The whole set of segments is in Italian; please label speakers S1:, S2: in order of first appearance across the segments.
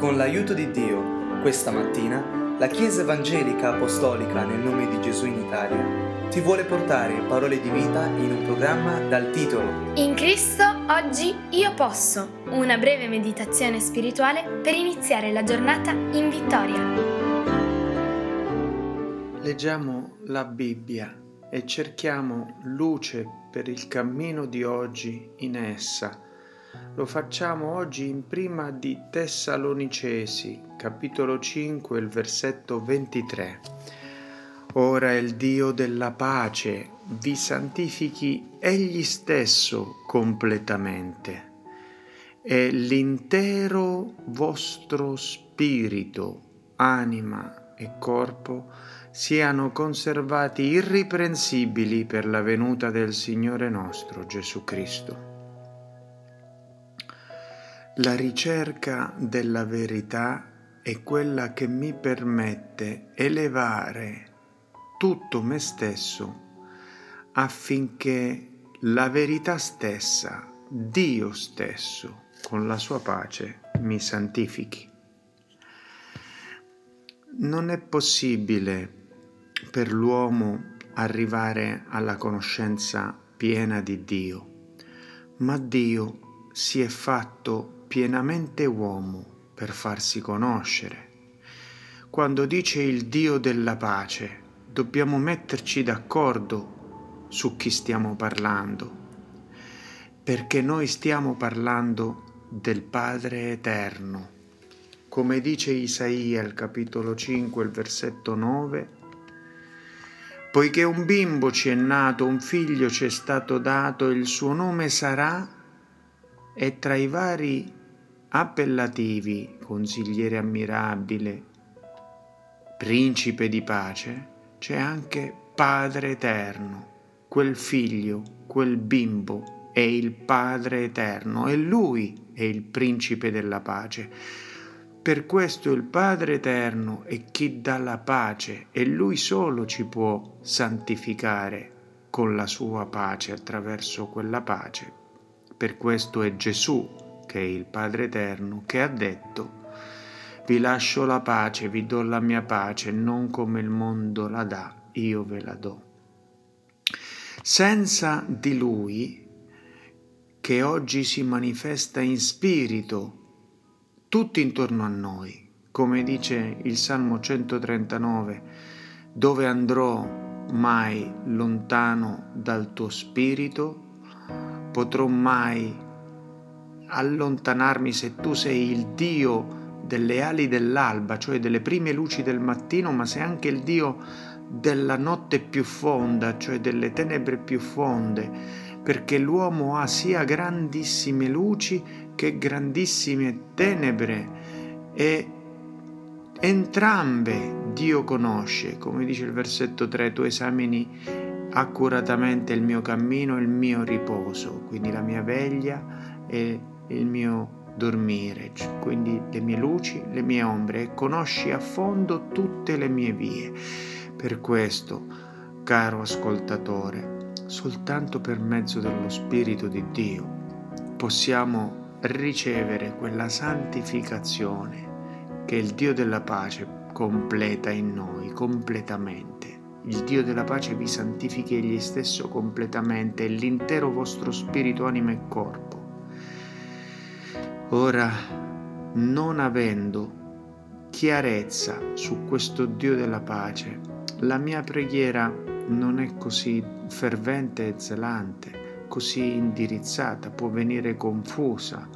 S1: Con l'aiuto di Dio, questa mattina, la Chiesa Evangelica Apostolica nel nome di Gesù in Italia ti vuole portare parole di vita in un programma dal titolo
S2: In Cristo oggi io posso, una breve meditazione spirituale per iniziare la giornata in vittoria.
S3: Leggiamo la Bibbia e cerchiamo luce per il cammino di oggi in essa lo facciamo oggi in prima di Tessalonicesi, capitolo 5, il versetto 23. Ora il Dio della pace vi santifichi egli stesso completamente e l'intero vostro spirito, anima e corpo siano conservati irriprensibili per la venuta del Signore nostro Gesù Cristo. La ricerca della verità è quella che mi permette elevare tutto me stesso affinché la verità stessa, Dio stesso, con la sua pace, mi santifichi. Non è possibile per l'uomo arrivare alla conoscenza piena di Dio, ma Dio si è fatto pienamente uomo per farsi conoscere. Quando dice il Dio della pace, dobbiamo metterci d'accordo su chi stiamo parlando, perché noi stiamo parlando del Padre Eterno. Come dice Isaia al capitolo 5, il versetto 9, poiché un bimbo ci è nato, un figlio ci è stato dato, il suo nome sarà, e tra i vari appellativi consigliere ammirabile, principe di pace, c'è anche Padre eterno, quel figlio, quel bimbo è il Padre eterno e lui è il principe della pace. Per questo il Padre eterno è chi dà la pace e lui solo ci può santificare con la sua pace attraverso quella pace. Per questo è Gesù che è il Padre Eterno, che ha detto, vi lascio la pace, vi do la mia pace, non come il mondo la dà, io ve la do. Senza di Lui, che oggi si manifesta in spirito, tutti intorno a noi, come dice il Salmo 139, dove andrò mai lontano dal tuo spirito, potrò mai allontanarmi se tu sei il Dio delle ali dell'alba, cioè delle prime luci del mattino, ma sei anche il Dio della notte più fonda, cioè delle tenebre più fonde, perché l'uomo ha sia grandissime luci che grandissime tenebre e entrambe Dio conosce, come dice il versetto 3, tu esamini accuratamente il mio cammino il mio riposo, quindi la mia veglia e il mio dormire, quindi le mie luci, le mie ombre e conosci a fondo tutte le mie vie. Per questo, caro ascoltatore, soltanto per mezzo dello Spirito di Dio possiamo ricevere quella santificazione che il Dio della pace completa in noi completamente. Il Dio della pace vi santifichi egli stesso completamente l'intero vostro spirito, anima e corpo Ora, non avendo chiarezza su questo Dio della pace, la mia preghiera non è così fervente e zelante, così indirizzata, può venire confusa.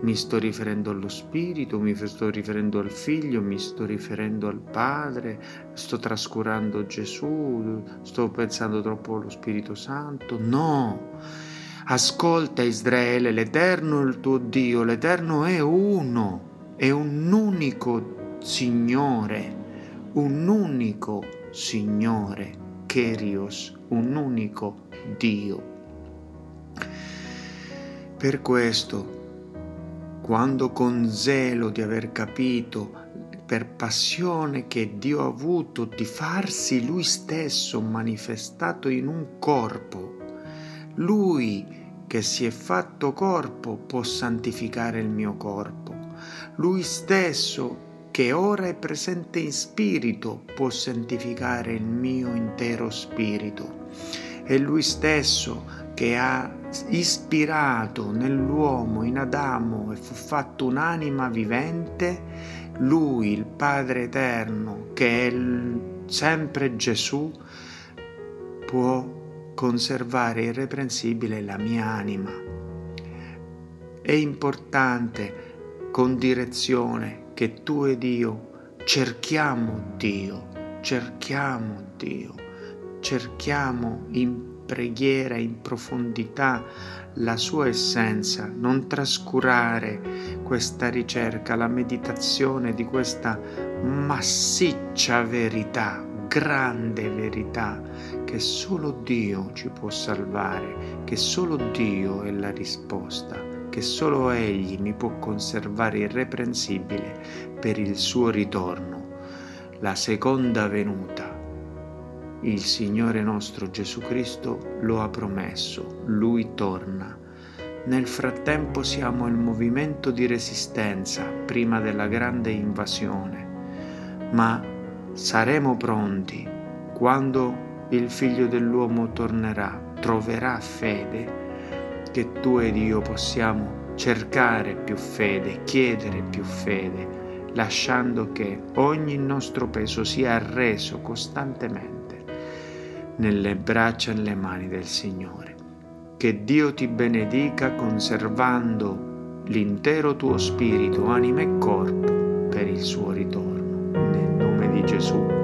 S3: Mi sto riferendo allo Spirito, mi sto riferendo al Figlio, mi sto riferendo al Padre, sto trascurando Gesù, sto pensando troppo allo Spirito Santo. No! Ascolta Israele, l'Eterno è il tuo Dio, l'Eterno è uno, è un unico Signore, un unico Signore, Kerios, un unico Dio. Per questo, quando con zelo di aver capito, per passione che Dio ha avuto di farsi Lui stesso manifestato in un corpo, lui che si è fatto corpo può santificare il mio corpo. Lui stesso che ora è presente in spirito può santificare il mio intero spirito. È Lui stesso che ha ispirato nell'uomo, in Adamo, e fu fatto un'anima vivente, Lui, il Padre Eterno, che è sempre Gesù, può conservare irreprensibile la mia anima. È importante con direzione che tu ed io cerchiamo Dio, cerchiamo Dio, cerchiamo in preghiera, in profondità la sua essenza, non trascurare questa ricerca, la meditazione di questa massiccia verità, grande verità che solo Dio ci può salvare, che solo Dio è la risposta che solo Egli mi può conservare irreprensibile per il suo ritorno, la seconda venuta. Il Signore nostro Gesù Cristo lo ha promesso, Lui torna. Nel frattempo siamo il movimento di resistenza prima della grande invasione, ma saremo pronti quando il Figlio dell'uomo tornerà, troverà fede che tu ed io possiamo cercare più fede, chiedere più fede, lasciando che ogni nostro peso sia arreso costantemente nelle braccia e nelle mani del Signore. Che Dio ti benedica conservando l'intero tuo spirito, anima e corpo per il suo ritorno. Nel nome di Gesù.